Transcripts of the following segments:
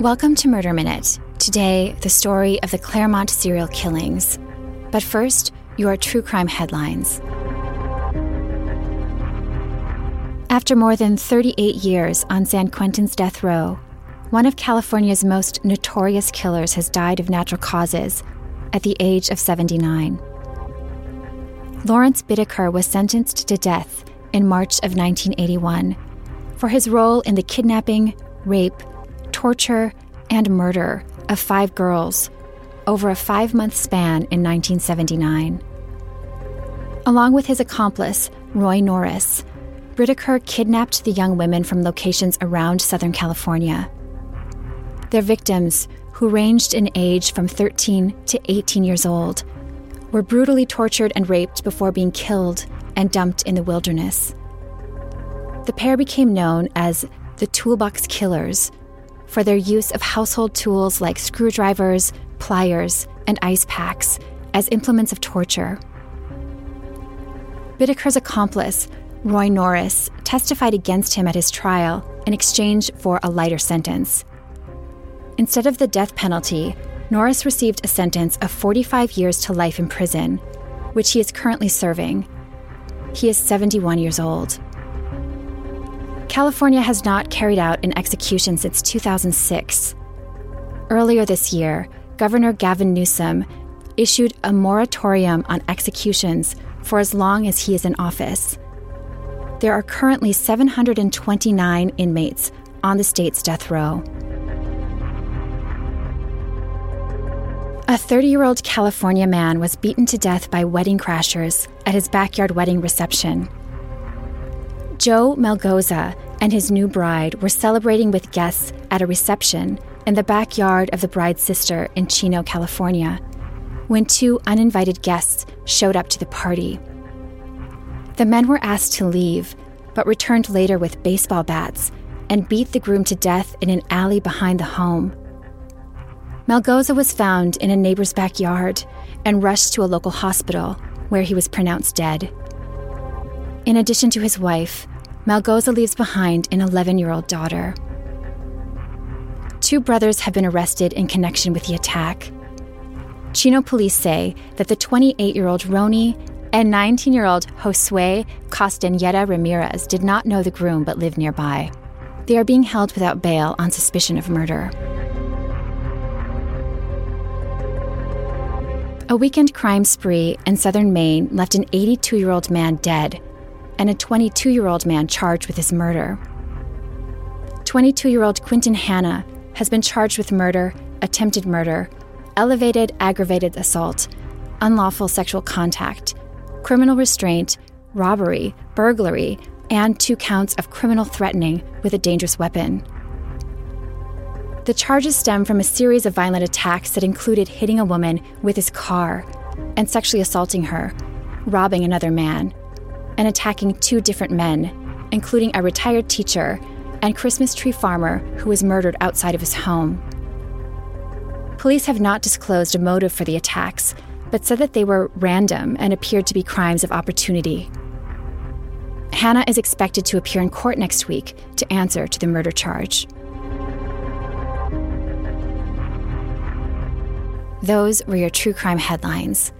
Welcome to Murder Minute. Today, the story of the Claremont serial killings. But first, your true crime headlines. After more than 38 years on San Quentin's death row, one of California's most notorious killers has died of natural causes at the age of 79. Lawrence Bittaker was sentenced to death in March of 1981 for his role in the kidnapping, rape, torture, and murder of five girls over a five month span in 1979. Along with his accomplice, Roy Norris, Bittaker kidnapped the young women from locations around Southern California. Their victims, who ranged in age from 13 to 18 years old, were brutally tortured and raped before being killed and dumped in the wilderness. The pair became known as the Toolbox Killers for their use of household tools like screwdrivers, pliers, and ice packs as implements of torture. Bittaker's accomplice, Roy Norris, testified against him at his trial in exchange for a lighter sentence. Instead of the death penalty, Norris received a sentence of 45 years to life in prison, which he is currently serving. He is 71 years old. California has not carried out an execution since 2006. Earlier this year, Governor Gavin Newsom issued a moratorium on executions for as long as he is in office. There are currently 729 inmates on the state's death row. A 30 year old California man was beaten to death by wedding crashers at his backyard wedding reception. Joe Melgoza and his new bride were celebrating with guests at a reception in the backyard of the bride's sister in Chino, California, when two uninvited guests showed up to the party. The men were asked to leave, but returned later with baseball bats and beat the groom to death in an alley behind the home. Melgoza was found in a neighbor's backyard and rushed to a local hospital where he was pronounced dead. In addition to his wife, Melgoza leaves behind an 11 year old daughter. Two brothers have been arrested in connection with the attack. Chino police say that the 28 year old Roni and 19 year old Josue Castañeda Ramirez did not know the groom but lived nearby. They are being held without bail on suspicion of murder. A weekend crime spree in southern Maine left an 82 year old man dead and a 22 year old man charged with his murder. 22 year old Quinton Hanna has been charged with murder, attempted murder, elevated aggravated assault, unlawful sexual contact, criminal restraint, robbery, burglary, and two counts of criminal threatening with a dangerous weapon. The charges stem from a series of violent attacks that included hitting a woman with his car and sexually assaulting her, robbing another man, and attacking two different men, including a retired teacher and Christmas tree farmer who was murdered outside of his home. Police have not disclosed a motive for the attacks, but said that they were random and appeared to be crimes of opportunity. Hanna is expected to appear in court next week to answer to the murder charge. Those were your true crime headlines.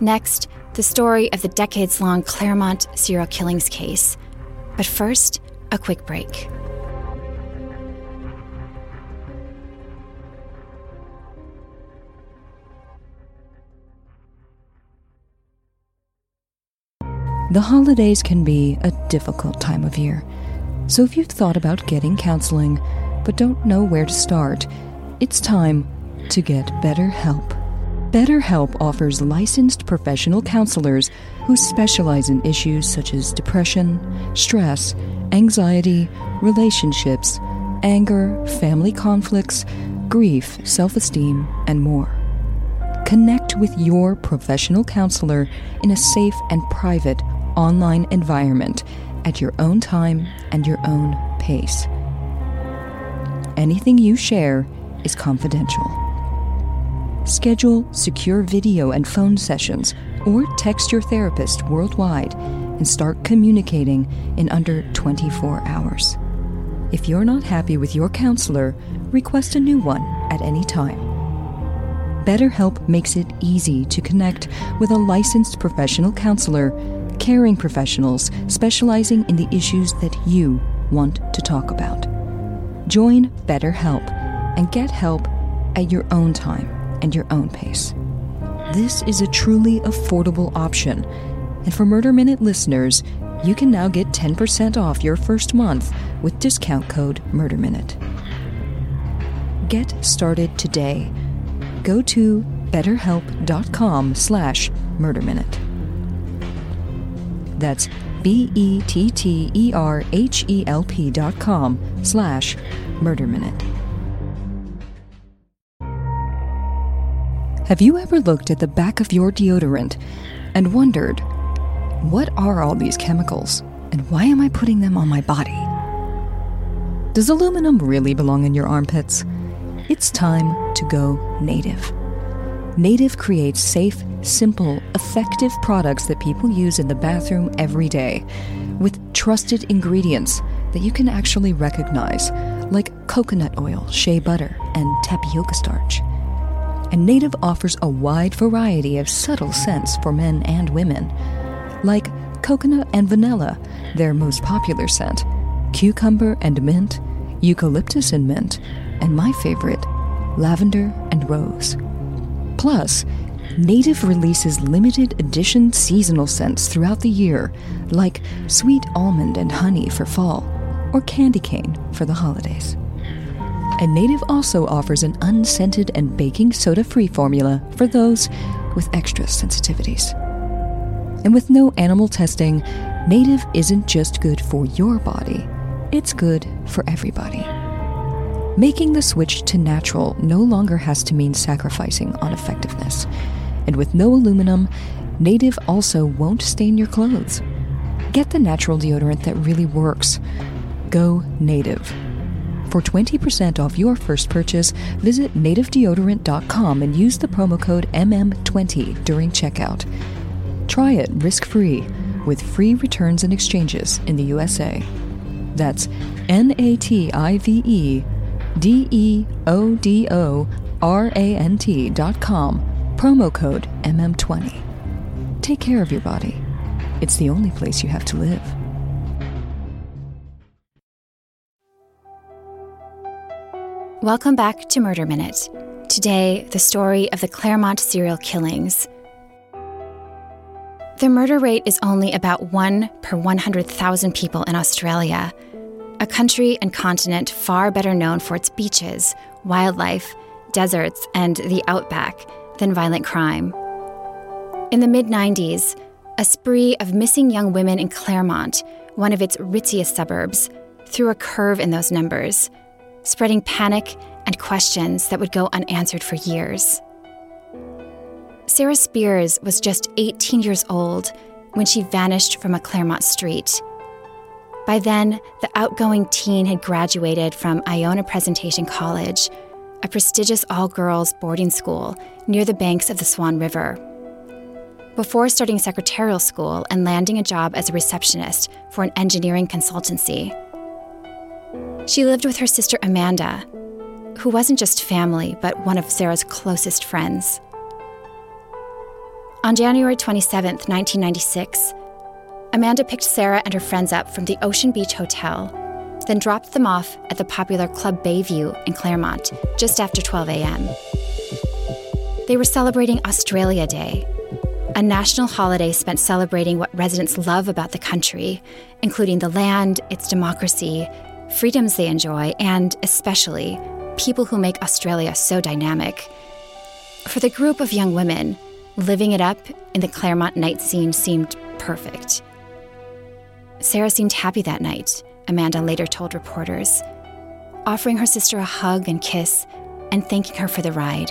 Next, the story of the decades long Claremont serial killings case. But first, a quick break. The holidays can be a difficult time of year. So if you've thought about getting counseling but don't know where to start, it's time to get better help. BetterHelp offers licensed professional counselors who specialize in issues such as depression, stress, anxiety, relationships, anger, family conflicts, grief, self esteem, and more. Connect with your professional counselor in a safe and private online environment at your own time and your own pace. Anything you share is confidential. Schedule secure video and phone sessions or text your therapist worldwide and start communicating in under 24 hours. If you're not happy with your counselor, request a new one at any time. BetterHelp makes it easy to connect with a licensed professional counselor, caring professionals specializing in the issues that you want to talk about. Join BetterHelp and get help at your own time and your own pace. This is a truly affordable option, and for Murder Minute listeners, you can now get 10% off your first month with discount code MurderMinute. Get started today. Go to betterhelp.com slash murderminute. That's B-E-T-T-E-R-H-E-L-P dot com slash murderminute. Have you ever looked at the back of your deodorant and wondered what are all these chemicals, and why am I putting them on my body? Does aluminum really belong in your armpits? It's time to go native. Native creates safe, simple, effective products that people use in the bathroom every day with trusted ingredients that you can actually recognize, like coconut oil, shea butter, and tapioca starch. And Native offers a wide variety of subtle scents for men and women like coconut and vanilla, their most popular scent, cucumber and mint, eucalyptus and mint, and my favorite, lavender and rose. Plus, Native releases limited edition seasonal scents throughout the year, like sweet almond and honey for fall, or candy cane for the holidays. And Native also offers an unscented and baking soda free formula for those with extra sensitivities. And with no animal testing, native isn't just good for your body, it's good for everybody. Making the switch to natural no longer has to mean sacrificing on effectiveness. And with no aluminum, native also won't stain your clothes. Get the natural deodorant that really works. Go native. For 20% off your first purchase, visit nativedeodorant.com and use the promo code MM20 during checkout. Try it risk free with free returns and exchanges in the USA. That's N A T I V E D E O D O R A N T dot com, promo code MM20. Take care of your body. It's the only place you have to live. Welcome back to Murder Minute. Today, the story of the Claremont serial killings. The murder rate is only about 1 per 100,000 people in Australia, a country and continent far better known for its beaches, wildlife, deserts, and the outback than violent crime. In the mid 90s, a spree of missing young women in Claremont, one of its ritziest suburbs, threw a curve in those numbers spreading panic and questions that would go unanswered for years. Sarah Spiers was just 18 years old when she vanished from a Claremont street. By then, the outgoing teen had graduated from Iona Presentation College, a prestigious all girls boarding school near the banks of the Swan River. Before starting secretarial school and landing a job as a receptionist for an engineering consultancy, she lived with her sister Amanda, who wasn't just family, but one of Sarah's closest friends. On January 27, 1996, Amanda picked Sarah and her friends up from the Ocean Beach Hotel, then dropped them off at the popular Club Bayview in Claremont just after 12 a.m. They were celebrating Australia Day, a national holiday spent celebrating what residents love about the country, including the land, its democracy, freedoms they enjoy, and especially people who make Australia so dynamic. For the group of young women, living it up in the Claremont night scene seemed perfect. Sarah seemed happy that night, Amanda later told reporters, offering her sister a hug and kiss and thanking her for the ride.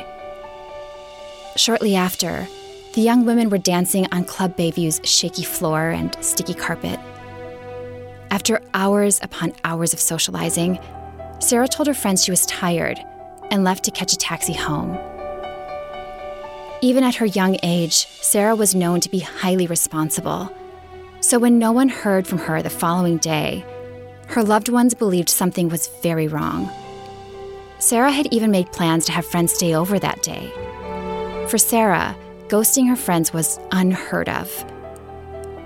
Shortly after, the young women were dancing on Club Bayview's shaky floor and sticky carpet. After hours upon hours of socializing, Sarah told her friends she was tired and left to catch a taxi home. Even at her young age, Sarah was known to be highly responsible. So when no one heard from her the following day, Her loved ones believed something was very wrong. Sarah had even made plans to have friends stay over that day. For Sarah, ghosting her friends was unheard of.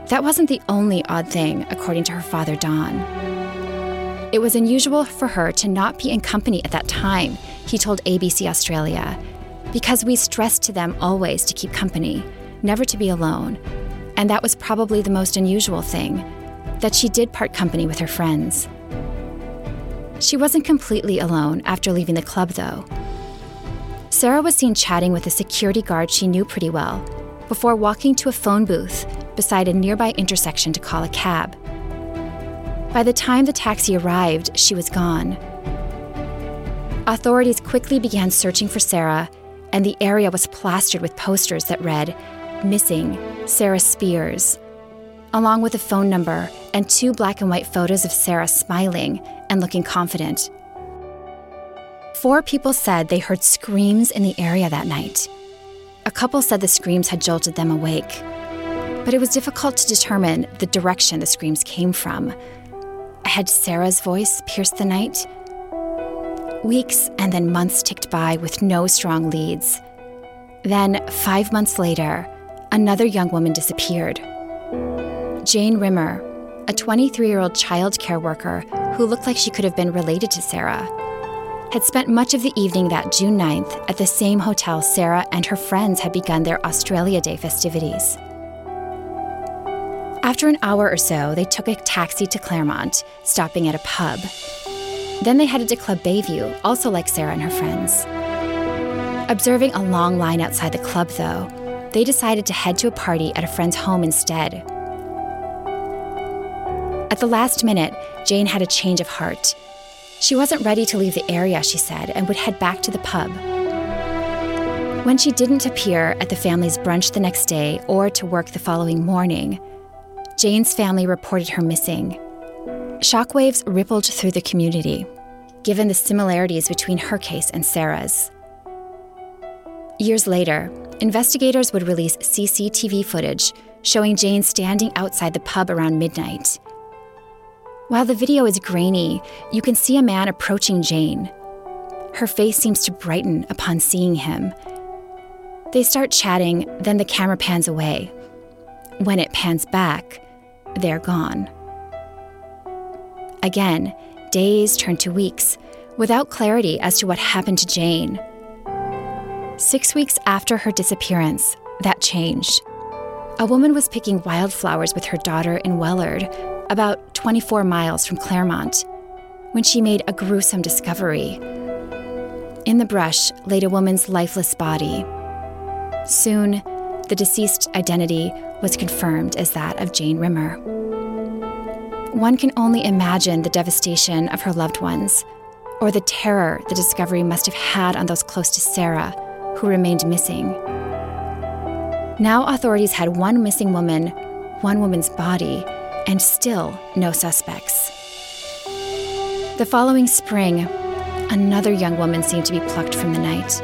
That wasn't the only odd thing, according to her father, Don. It was unusual for her to not be in company at that time, he told ABC Australia, because we stressed to them always to keep company, never to be alone. And that was probably the most unusual thing that she did part company with her friends. She wasn't completely alone after leaving the club, though. Sarah was seen chatting with a security guard she knew pretty well before walking to a phone booth beside a nearby intersection to call a cab. By the time the taxi arrived, she was gone. Authorities quickly began searching for Sarah, and the area was plastered with posters that read, Missing Sarah Spiers, along with a phone number and two black and white photos of Sarah smiling and looking confident. Four people said they heard screams in the area that night. A couple said the screams had jolted them awake, but it was difficult to determine the direction the screams came from. Had Sarah's voice pierced the night? Weeks and then months ticked by with no strong leads. Then, five months later, another young woman disappeared. Jane Rimmer, a 23 year old child care worker who looked like she could have been related to Sarah, had spent much of the evening that June 9th at the same hotel Sarah and her friends had begun their Australia Day festivities. After an hour or so, they took a taxi to Claremont, stopping at a pub. Then they headed to Club Bayview, also like Sarah and her friends. Observing a long line outside the club, though, they decided to head to a party at a friend's home instead. At the last minute, Jane had a change of heart. She wasn't ready to leave the area, she said, and would head back to the pub. When she didn't appear at the family's brunch the next day or to work the following morning, Jane's family reported her missing. Shockwaves rippled through the community, given the similarities between her case and Sarah's. Years later, investigators would release CCTV footage showing Jane standing outside the pub around midnight. While the video is grainy, you can see a man approaching Jane. Her face seems to brighten upon seeing him. They start chatting, then the camera pans away. When it pans back, they're gone. Again, days turn to weeks, without clarity as to what happened to Jane. Six weeks after her disappearance, that changed. A woman was picking wildflowers with her daughter in Wellard, about 24 miles from Claremont, when she made a gruesome discovery. In the brush laid a woman's lifeless body. Soon, the deceased identity was confirmed as that of Jane Rimmer. One can only imagine the devastation of her loved ones, or the terror the discovery must have had on those close to Sarah, who remained missing. Now, authorities had one missing woman, one woman's body, and still no suspects. The following spring, another young woman seemed to be plucked from the night.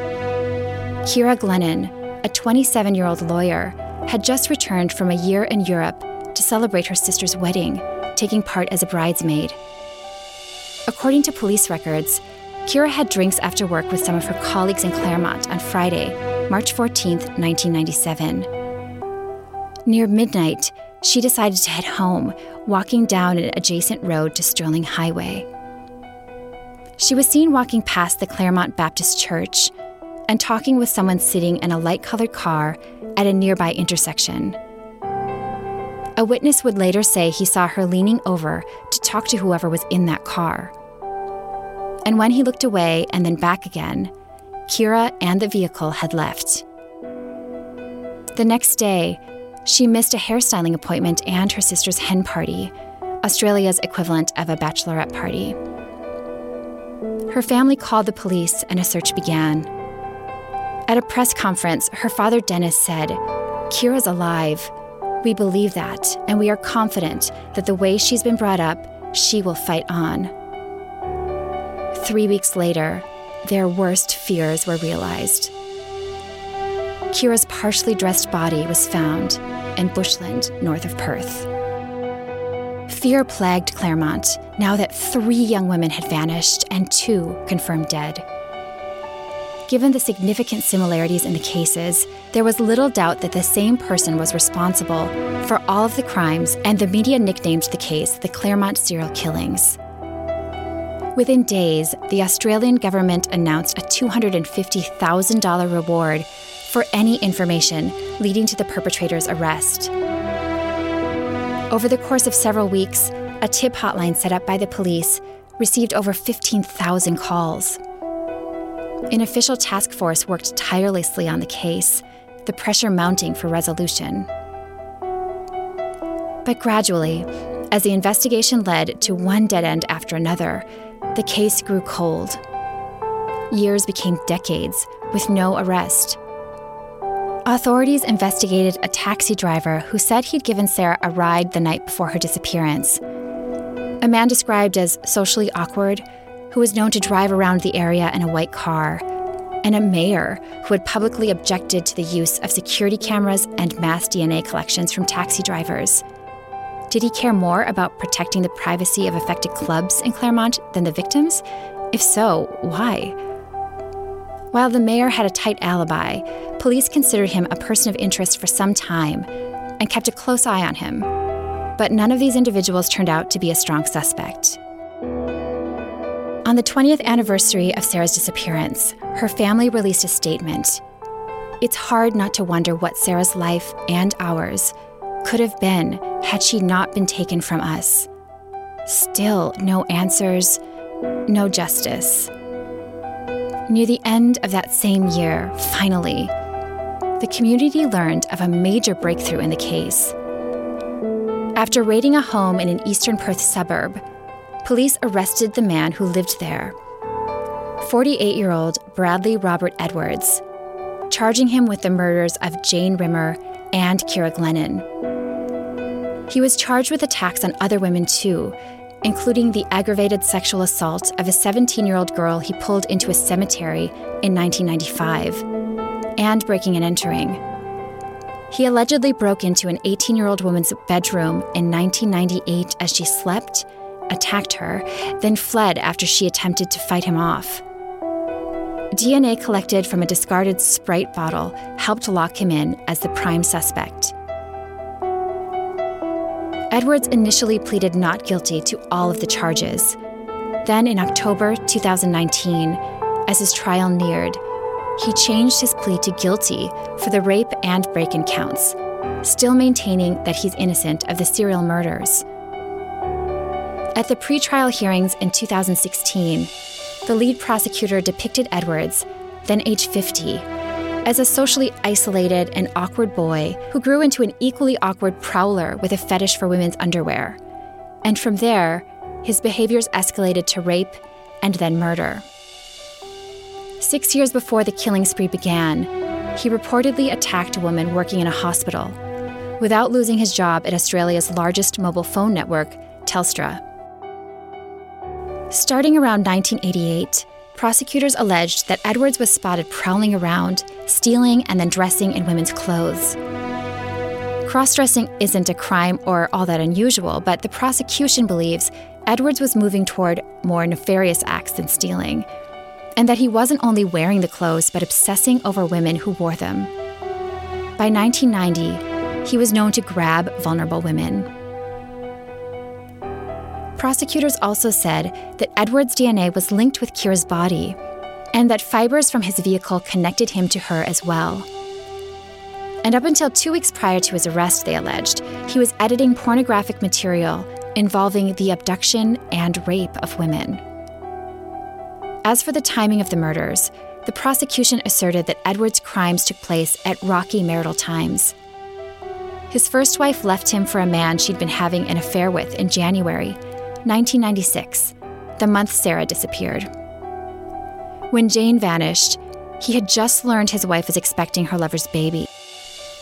Ciara Glennon, a 27 year old lawyer, had just returned from a year in Europe to celebrate her sister's wedding, taking part as a bridesmaid. According to police records, Ciara had drinks after work with some of her colleagues in Claremont on Friday, March 14, 1997. Near midnight, she decided to head home, walking down an adjacent road to Stirling Highway. She was seen walking past the Claremont Baptist Church and talking with someone sitting in a light colored car at a nearby intersection. A witness would later say he saw her leaning over to talk to whoever was in that car. And when he looked away and then back again, Ciara and the vehicle had left. The next day, she missed a hairstyling appointment and her sister's hen party, Australia's equivalent of a bachelorette party. Her family called the police and a search began. At a press conference, her father Dennis said, Ciara's alive. We believe that, and we are confident that the way she's been brought up, she will fight on. Three weeks later, their worst fears were realized. Ciara's partially dressed body was found in bushland north of Perth. Fear plagued Claremont now that three young women had vanished and two confirmed dead. Given the significant similarities in the cases, there was little doubt that the same person was responsible for all of the crimes, and the media nicknamed the case the Claremont serial killings. Within days, the Australian government announced a $250,000 reward for any information leading to the perpetrator's arrest. Over the course of several weeks, a tip hotline set up by the police received over 15,000 calls. An official task force worked tirelessly on the case, the pressure mounting for resolution. But gradually, as the investigation led to one dead end after another, the case grew cold. Years became decades with no arrest. Authorities investigated a taxi driver who said he'd given Sarah a ride the night before her disappearance. A man described as socially awkward, who was known to drive around the area in a white car, and a mayor who had publicly objected to the use of security cameras and mass DNA collections from taxi drivers. Did he care more about protecting the privacy of affected clubs in Claremont than the victims? If so, why? While the mayor had a tight alibi, police considered him a person of interest for some time and kept a close eye on him. But none of these individuals turned out to be a strong suspect. On the 20th anniversary of Sarah's disappearance, her family released a statement. It's hard not to wonder what Sarah's life and ours could have been had she not been taken from us. Still, no answers, no justice. Near the end of that same year, finally, the community learned of a major breakthrough in the case. After raiding a home in an eastern Perth suburb, police arrested the man who lived there 48 year old Bradley Robert Edwards, charging him with the murders of Jane Rimmer and Ciara Glennon. He was charged with attacks on other women too, including the aggravated sexual assault of a 17 year old girl he pulled into a cemetery in 1995, and breaking and entering. He allegedly broke into an 18 year old woman's bedroom in 1998 as she slept, attacked her, then fled after she attempted to fight him off. DNA collected from a discarded Sprite bottle helped lock him in as the prime suspect. Edwards initially pleaded not guilty to all of the charges. Then, in October 2019, as his trial neared, he changed his plea to guilty for the rape and break in counts, still maintaining that he's innocent of the serial murders. At the pretrial hearings in 2016, the lead prosecutor depicted Edwards, then age 50, as a socially isolated and awkward boy who grew into an equally awkward prowler with a fetish for women's underwear. And from there, his behaviors escalated to rape and then murder. Six years before the killing spree began, he reportedly attacked a woman working in a hospital without losing his job at Australia's largest mobile phone network, Telstra. Starting around 1988, prosecutors alleged that Edwards was spotted prowling around, stealing, and then dressing in women's clothes. Cross dressing isn't a crime or all that unusual, but the prosecution believes Edwards was moving toward more nefarious acts than stealing, and that he wasn't only wearing the clothes, but obsessing over women who wore them. By 1990, he was known to grab vulnerable women. Prosecutors also said that Edward's DNA was linked with Ciara's body and that fibers from his vehicle connected him to her as well. And up until two weeks prior to his arrest, they alleged, he was editing pornographic material involving the abduction and rape of women. As for the timing of the murders, the prosecution asserted that Edward's crimes took place at rocky marital times. His first wife left him for a man she'd been having an affair with in January 1996, the month Sarah disappeared. When Jane vanished, he had just learned his wife was expecting her lover's baby.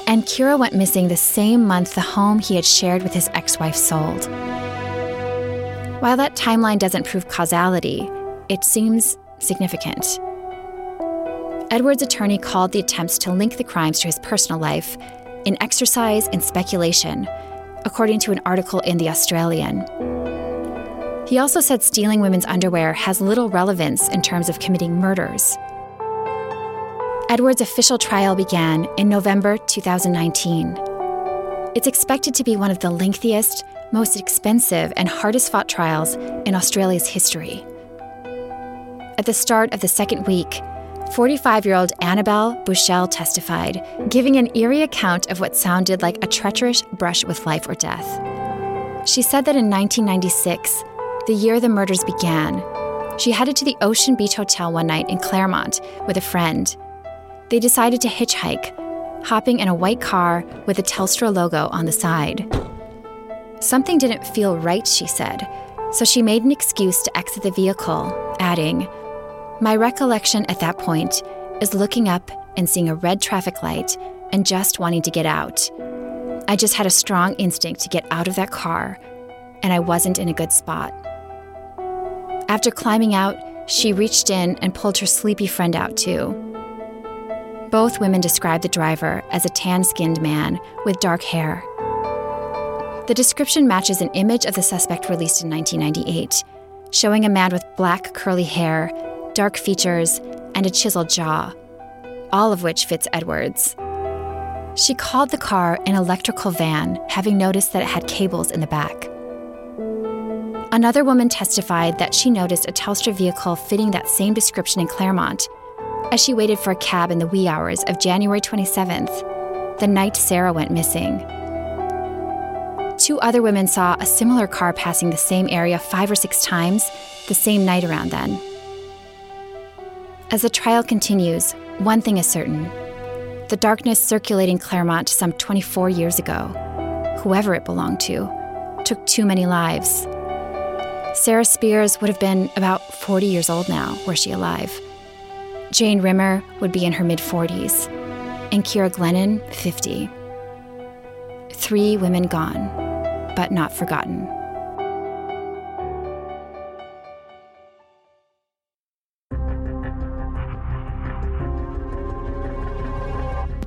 And Ciara went missing the same month the home he had shared with his ex wife sold. While that timeline doesn't prove causality, it seems significant. Edward's attorney called the attempts to link the crimes to his personal life an exercise in speculation according to an article in The Australian. He also said stealing women's underwear has little relevance in terms of committing murders. Edward's official trial began in November 2019. It's expected to be one of the lengthiest, most expensive, and hardest fought trials in Australia's history. At the start of the second week, 45 year old Annabelle Bushell testified, giving an eerie account of what sounded like a treacherous brush with life or death. She said that in 1996, the year the murders began, she headed to the Ocean Beach Hotel one night in Claremont with a friend. They decided to hitchhike, hopping in a white car with a Telstra logo on the side. Something didn't feel right, she said, so she made an excuse to exit the vehicle, adding, My recollection at that point is looking up and seeing a red traffic light and just wanting to get out. I just had a strong instinct to get out of that car, and I wasn't in a good spot. After climbing out, she reached in and pulled her sleepy friend out too. Both women described the driver as a tan skinned man with dark hair. The description matches an image of the suspect released in 1998, showing a man with black curly hair, dark features, and a chiseled jaw, all of which fits Edwards. She called the car an electrical van, having noticed that it had cables in the back. Another woman testified that she noticed a Telstra vehicle fitting that same description in Claremont as she waited for a cab in the wee hours of January 27th, the night Sarah went missing. Two other women saw a similar car passing the same area five or six times the same night around then. As the trial continues, one thing is certain the darkness circulating Claremont some 24 years ago, whoever it belonged to, took too many lives. Sarah Spiers would have been about 40 years old now, were she alive. Jane Rimmer would be in her mid 40s, and Ciara Glennon, 50. Three women gone, but not forgotten.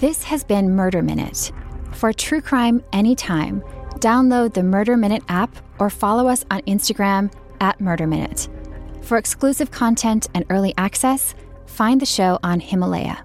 This has been Murder Minute. For true crime anytime, download the Murder Minute app or follow us on Instagram at Murder Minute. For exclusive content and early access, find the show on Himalaya.